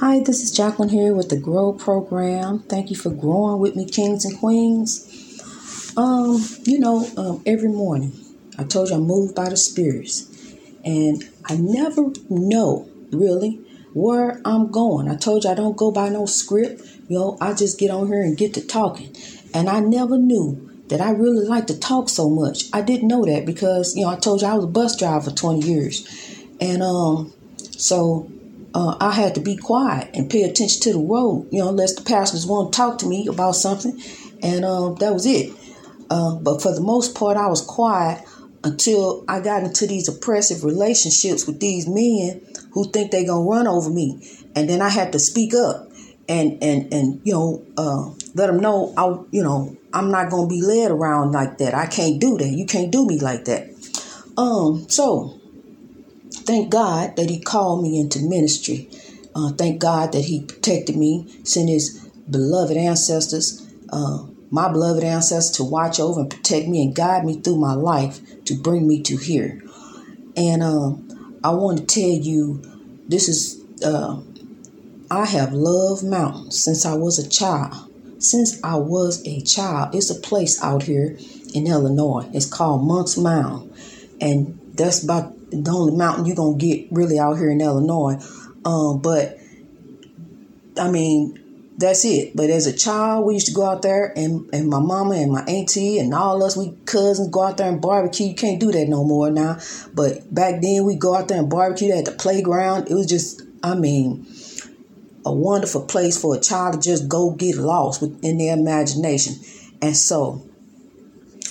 Hi, this is Jacqueline here with the Grow Program. Thank you for growing with me, kings and queens. Um, you know, um, every morning I told you I'm moved by the spirits, and I never know really where I'm going. I told you I don't go by no script. You know, I just get on here and get to talking, and I never knew that I really like to talk so much. I didn't know that because you know I told you I was a bus driver for 20 years, and um, so uh, I had to be quiet and pay attention to the road, you know, unless the pastors want to talk to me about something. And uh, that was it. Uh, but for the most part, I was quiet until I got into these oppressive relationships with these men who think they're going to run over me. And then I had to speak up and, and, and you know, uh, let them know, I, you know, I'm not going to be led around like that. I can't do that. You can't do me like that. Um, so thank God that He called me into ministry. Uh, thank God that He protected me, sent His beloved ancestors, uh, my beloved ancestors, to watch over and protect me and guide me through my life to bring me to here. And uh, I want to tell you, this is, uh, I have loved mountains since I was a child. Since I was a child, it's a place out here in Illinois. It's called Monk's Mound. And that's about the only mountain you're gonna get really out here in Illinois. Um, but I mean, that's it. But as a child, we used to go out there, and, and my mama and my auntie and all us, we cousins go out there and barbecue. You can't do that no more now. But back then, we go out there and barbecue at the playground. It was just, I mean, a wonderful place for a child to just go get lost within their imagination. And so,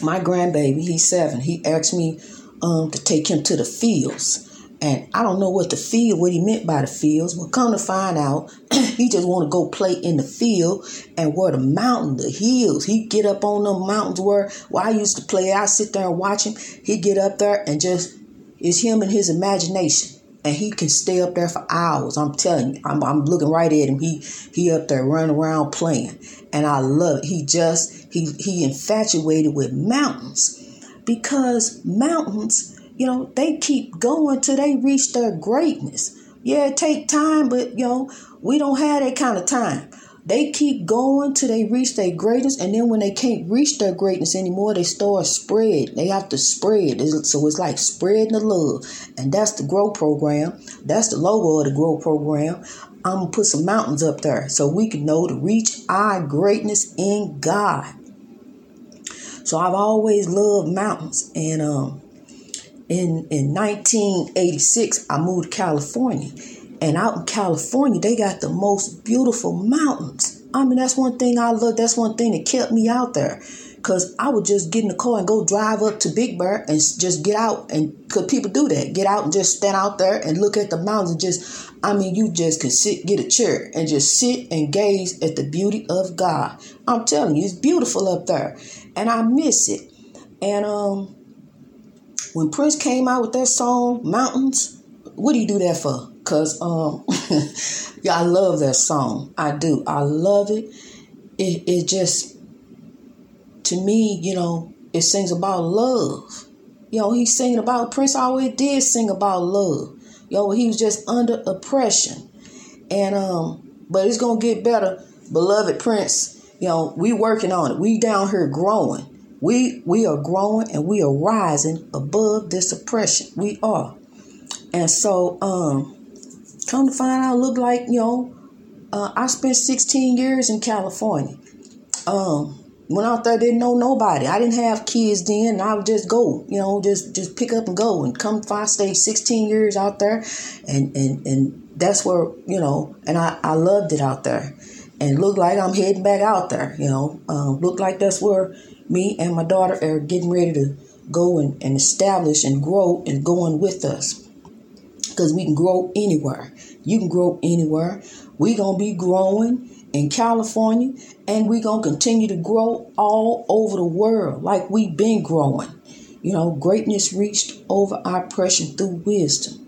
my grandbaby, he's seven. He asked me um, to take him to the fields. And I don't know what the field, what he meant by the fields, but come to find out, he just want to go play in the field and where the mountain, the hills, he get up on the mountains where, where I used to play. I sit there and watch him. He get up there and just, it's him and his imagination. And he can stay up there for hours. I'm telling you, I'm, I'm looking right at him. He he up there running around playing, and I love it. He just he he infatuated with mountains because mountains, you know, they keep going till they reach their greatness. Yeah, it take time, but you know, we don't have that kind of time. They keep going till they reach their greatness, and then when they can't reach their greatness anymore, they start spread. They have to spread. So it's like spreading the love, and that's the Grow program. That's the logo of the Grow program. I'm gonna put some mountains up there so we can know to reach our greatness in God. So I've always loved mountains. And um, in in 1986, I moved to California. And out in California, they got the most beautiful mountains. I mean, that's one thing I love. That's one thing that kept me out there. Cause I would just get in the car and go drive up to Big Bear and just get out and cause people do that. Get out and just stand out there and look at the mountains and just I mean you just could sit get a chair and just sit and gaze at the beauty of God. I'm telling you, it's beautiful up there and I miss it. And um, when Prince came out with that song Mountains, what do you do that for? Cause um, yeah, I love that song. I do. I love it. It it just to me, you know, it sings about love. You know, he's singing about Prince always did sing about love. You know, he was just under oppression. And um, but it's gonna get better. Beloved Prince, you know, we working on it. We down here growing. We we are growing and we are rising above this oppression. We are. And so um come to find out look like, you know, uh, I spent 16 years in California. Um went out there didn't know nobody. I didn't have kids then. I would just go, you know, just just pick up and go and come. five stayed 16 years out there, and and and that's where you know, and I I loved it out there and look like I'm heading back out there. You know, um, look like that's where me and my daughter are getting ready to go and, and establish and grow and going with us. Because we can grow anywhere. You can grow anywhere. We're going to be growing in California and we're going to continue to grow all over the world like we've been growing. You know, greatness reached over oppression through wisdom.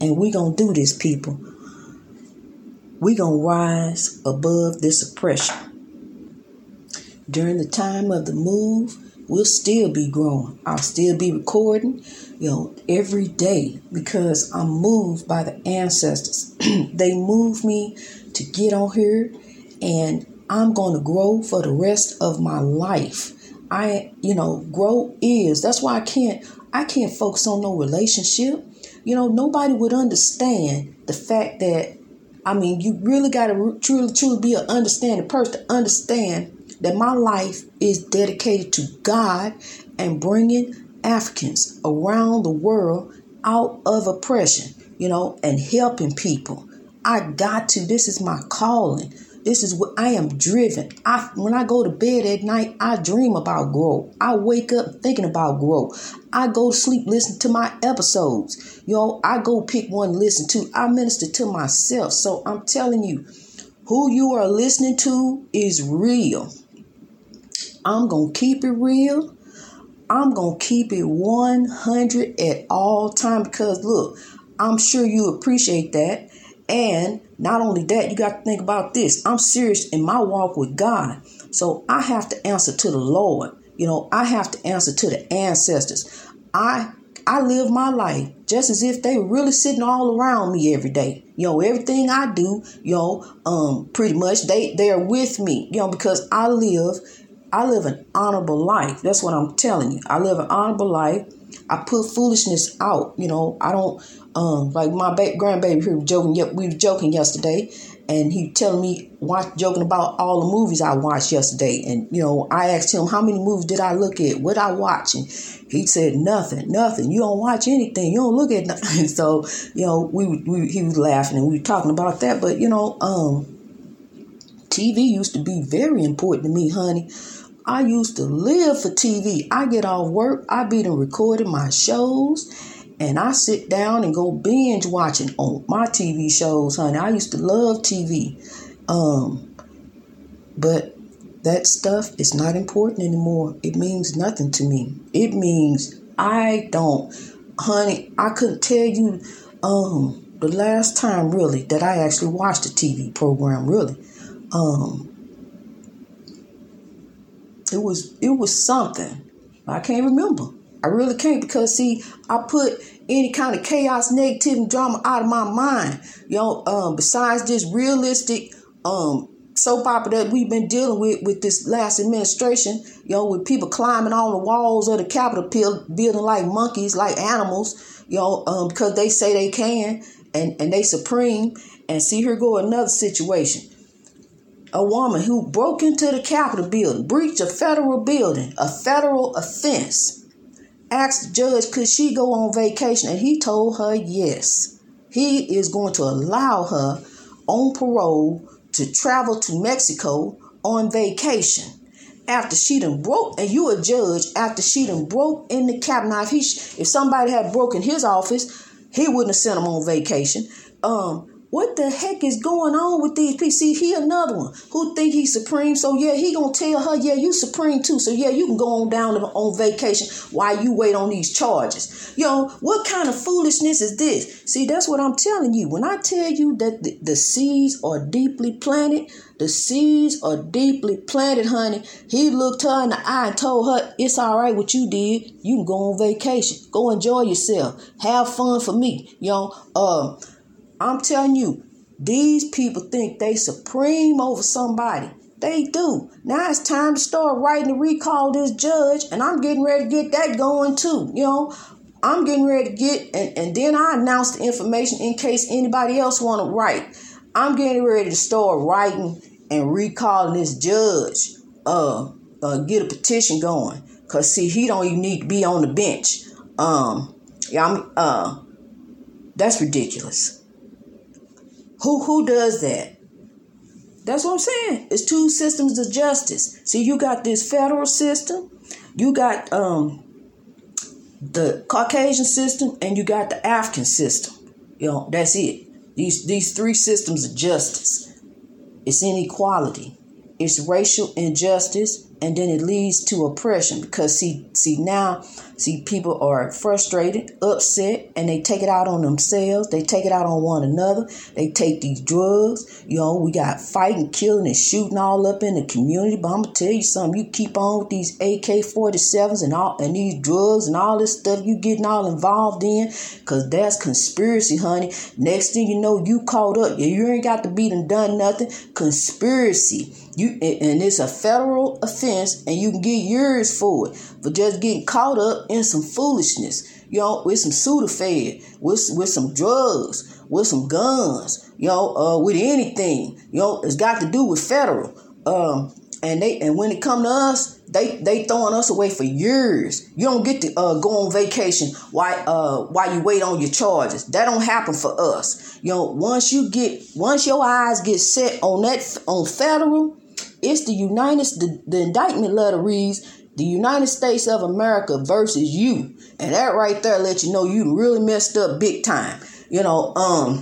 And we're going to do this, people we going to rise above this oppression. During the time of the move, we'll still be growing. I'll still be recording, you know, every day because I'm moved by the ancestors. they moved me to get on here and I'm going to grow for the rest of my life. I, you know, grow is. That's why I can't I can't focus on no relationship. You know, nobody would understand the fact that I mean, you really got to truly, truly be an understanding person to understand that my life is dedicated to God and bringing Africans around the world out of oppression, you know, and helping people. I got to. This is my calling. This is what I am driven. I when I go to bed at night, I dream about growth. I wake up thinking about growth. I go sleep listening to my episodes. Know, I go pick one listen to. I minister to myself. So I'm telling you, who you are listening to is real. I'm going to keep it real. I'm going to keep it 100 at all time because look, I'm sure you appreciate that. And not only that, you got to think about this. I'm serious in my walk with God. So I have to answer to the Lord. You know, I have to answer to the ancestors. I I live my life just as if they were really sitting all around me every day. You know, everything I do, you know, um, pretty much they they are with me, you know, because I live I live an honorable life. That's what I'm telling you. I live an honorable life. I put foolishness out. You know, I don't um like my ba- grandbaby here was joking. Yep, we were joking yesterday, and he telling me watch joking about all the movies I watched yesterday. And you know, I asked him how many movies did I look at? What I watch? And he said nothing, nothing. You don't watch anything. You don't look at nothing. so you know, we, we he was laughing and we were talking about that. But you know, um, TV used to be very important to me, honey. I used to live for TV. I get off work, I be done recording my shows, and I sit down and go binge watching on my TV shows, honey. I used to love TV. Um, but that stuff is not important anymore. It means nothing to me. It means I don't, honey, I couldn't tell you um the last time really that I actually watched a TV program, really. Um, it was it was something. I can't remember. I really can't because see, I put any kind of chaos, negativity, drama out of my mind. You know, um, besides this realistic um soap opera that we've been dealing with with this last administration, you know, with people climbing on the walls of the Capitol building like monkeys, like animals, you know, um, because they say they can and, and they supreme. And see, here go another situation a woman who broke into the Capitol building, breached a federal building, a federal offense, asked the judge could she go on vacation, and he told her yes. He is going to allow her on parole to travel to Mexico on vacation. After she done broke, and you a judge, after she done broke in the Capitol. If he, if somebody had broken his office, he wouldn't have sent him on vacation. Um, what the heck is going on with these people? See, he another one who think he's supreme. So yeah, he gonna tell her, yeah, you supreme too. So yeah, you can go on down on vacation while you wait on these charges. Yo, what kind of foolishness is this? See, that's what I'm telling you. When I tell you that the, the seeds are deeply planted, the seeds are deeply planted, honey. He looked her in the eye and told her, it's all right what you did. You can go on vacation. Go enjoy yourself. Have fun for me. Yo, know, uh, I'm telling you, these people think they supreme over somebody. They do. Now it's time to start writing to recall this judge, and I'm getting ready to get that going too. You know, I'm getting ready to get, and, and then I announce the information in case anybody else want to write. I'm getting ready to start writing and recalling this judge. Uh, uh, get a petition going, cause see, he don't even need to be on the bench. Um, yeah, I'm, uh, that's ridiculous. Who who does that? That's what I'm saying. It's two systems of justice. See, you got this federal system, you got um the Caucasian system, and you got the African system. You know, that's it. These these three systems of justice. It's inequality. It's racial injustice, and then it leads to oppression because see see now See, people are frustrated, upset, and they take it out on themselves. They take it out on one another. They take these drugs. You know, we got fighting, killing, and shooting all up in the community. But I'm gonna tell you something. You keep on with these AK-47s and all and these drugs and all this stuff you getting all involved in, cause that's conspiracy, honey. Next thing you know, you caught up. You ain't got to be done done nothing. Conspiracy. You and it's a federal offense, and you can get years for it for just getting caught up in some foolishness. y'all, with some Sudafed, with with some drugs, with some guns. y'all, uh, with anything. y'all, it's got to do with federal. Um, and they and when it come to us, they they throwing us away for years. You don't get to uh, go on vacation while uh while you wait on your charges. That don't happen for us. You know, once you get once your eyes get set on that on federal, it's the United the, the indictment letter reads the United States of America versus you. And that right there let you know you really messed up big time. You know, um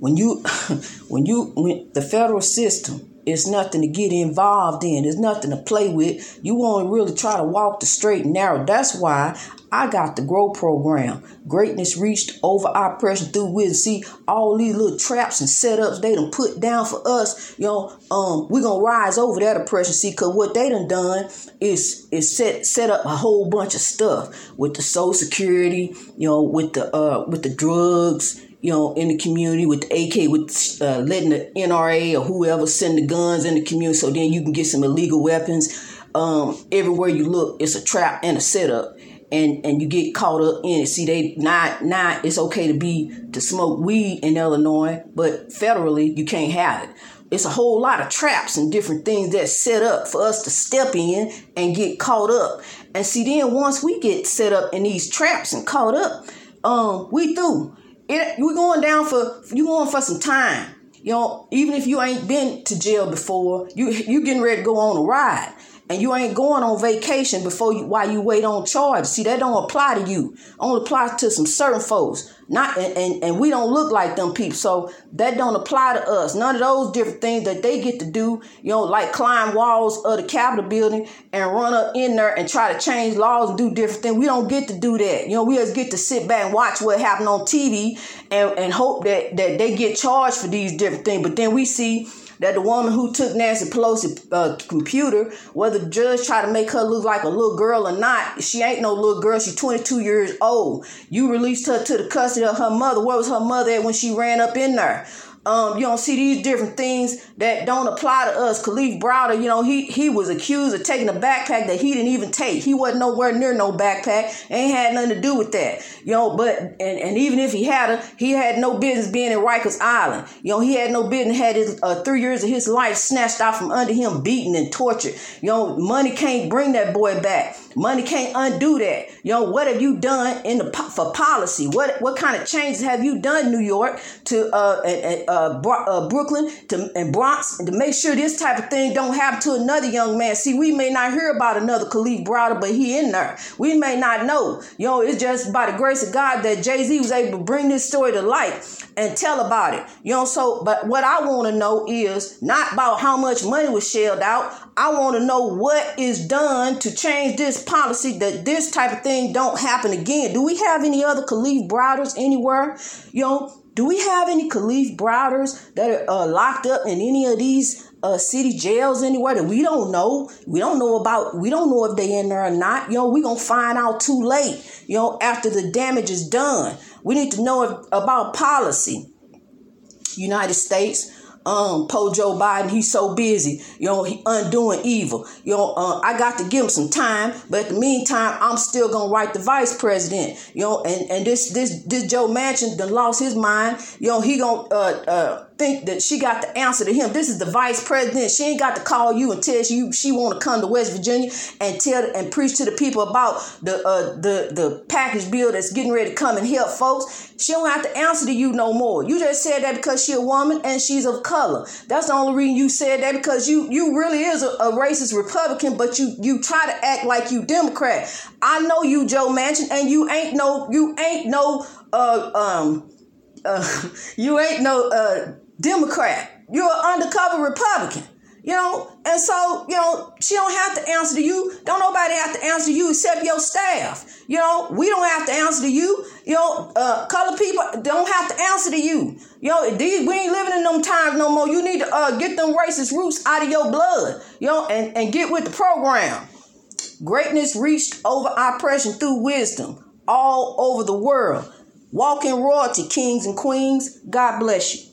when you when you when the federal system it's nothing to get involved in. It's nothing to play with. You to really try to walk the straight and narrow. That's why I got the Grow program. Greatness reached over oppression through wisdom. See, all these little traps and setups they done put down for us, you know, um, we're gonna rise over that oppression. See, cause what they done done is is set set up a whole bunch of stuff with the social security, you know, with the uh with the drugs, you know, in the community with AK, with uh, letting the NRA or whoever send the guns in the community so then you can get some illegal weapons. Um, everywhere you look, it's a trap and a setup. And, and you get caught up in it. See, they not not it's okay to be to smoke weed in Illinois, but federally you can't have it. It's a whole lot of traps and different things that's set up for us to step in and get caught up. And see, then once we get set up in these traps and caught up, um, we through it, you're going down for you going for some time. You know, even if you ain't been to jail before, you you getting ready to go on a ride and you ain't going on vacation before you while you wait on charge. See, that don't apply to you. Only apply to some certain folks. Not and, and, and we don't look like them people. So that don't apply to us. None of those different things that they get to do, you know, like climb walls of the Capitol building and run up in there and try to change laws and do different things. We don't get to do that. You know, we just get to sit back and watch what happened on TV and, and hope that, that they get charged for these different things. But then we see that the woman who took Nancy Pelosi's uh, computer, whether the judge tried to make her look like a little girl or not, she ain't no little girl. She's 22 years old. You released her to the custody of her mother. Where was her mother at when she ran up in there? Um, you don't see these different things that don't apply to us. Kalief Browder, you know, he he was accused of taking a backpack that he didn't even take. He wasn't nowhere near no backpack. Ain't had nothing to do with that. You know, but and, and even if he had a, he had no business being in Rikers Island. You know, he had no business had his uh, three years of his life snatched out from under him, beaten and tortured. You know, money can't bring that boy back. Money can't undo that. You know, what have you done in the for policy? What what kind of changes have you done, New York, to uh, uh, uh, uh, Brooklyn to, and Bronx to make sure this type of thing don't happen to another young man? See, we may not hear about another Kalief Browder, but he in there. We may not know. You know, it's just by the grace of God that Jay Z was able to bring this story to light and tell about it. You know, so but what I want to know is not about how much money was shelled out. I want to know what is done to change this policy that this type of thing don't happen again. Do we have any other Kalief Browders anywhere? You know, do we have any Kalief Browders that are uh, locked up in any of these uh, city jails anywhere that we don't know? We don't know about. We don't know if they in there or not. You know, we gonna find out too late. You know, after the damage is done. We need to know if, about policy. United States um, poor Joe Biden, he's so busy, you know, he undoing evil. You know, uh, I got to give him some time, but in the meantime, I'm still gonna write the vice president. You know, and and this this this Joe Manchin done lost his mind. You know, he gonna uh, uh, think that she got the answer to him. This is the vice president. She ain't got to call you and tell you she want to come to West Virginia and tell and preach to the people about the uh, the the package bill that's getting ready to come and help folks. She don't have to answer to you no more. You just said that because she a woman and she's of color. That's the only reason you said that because you you really is a, a racist Republican, but you you try to act like you Democrat. I know you, Joe Manchin, and you ain't no you ain't no uh um uh, you ain't no uh Democrat. You're an undercover Republican. You know, and so, you know, she don't have to answer to you. Don't nobody have to answer to you except your staff. You know, we don't have to answer to you. You know, uh, color people don't have to answer to you. You know, these, we ain't living in them times no more. You need to uh, get them racist roots out of your blood, you know, and, and get with the program. Greatness reached over oppression through wisdom all over the world. Walking royalty, kings and queens. God bless you.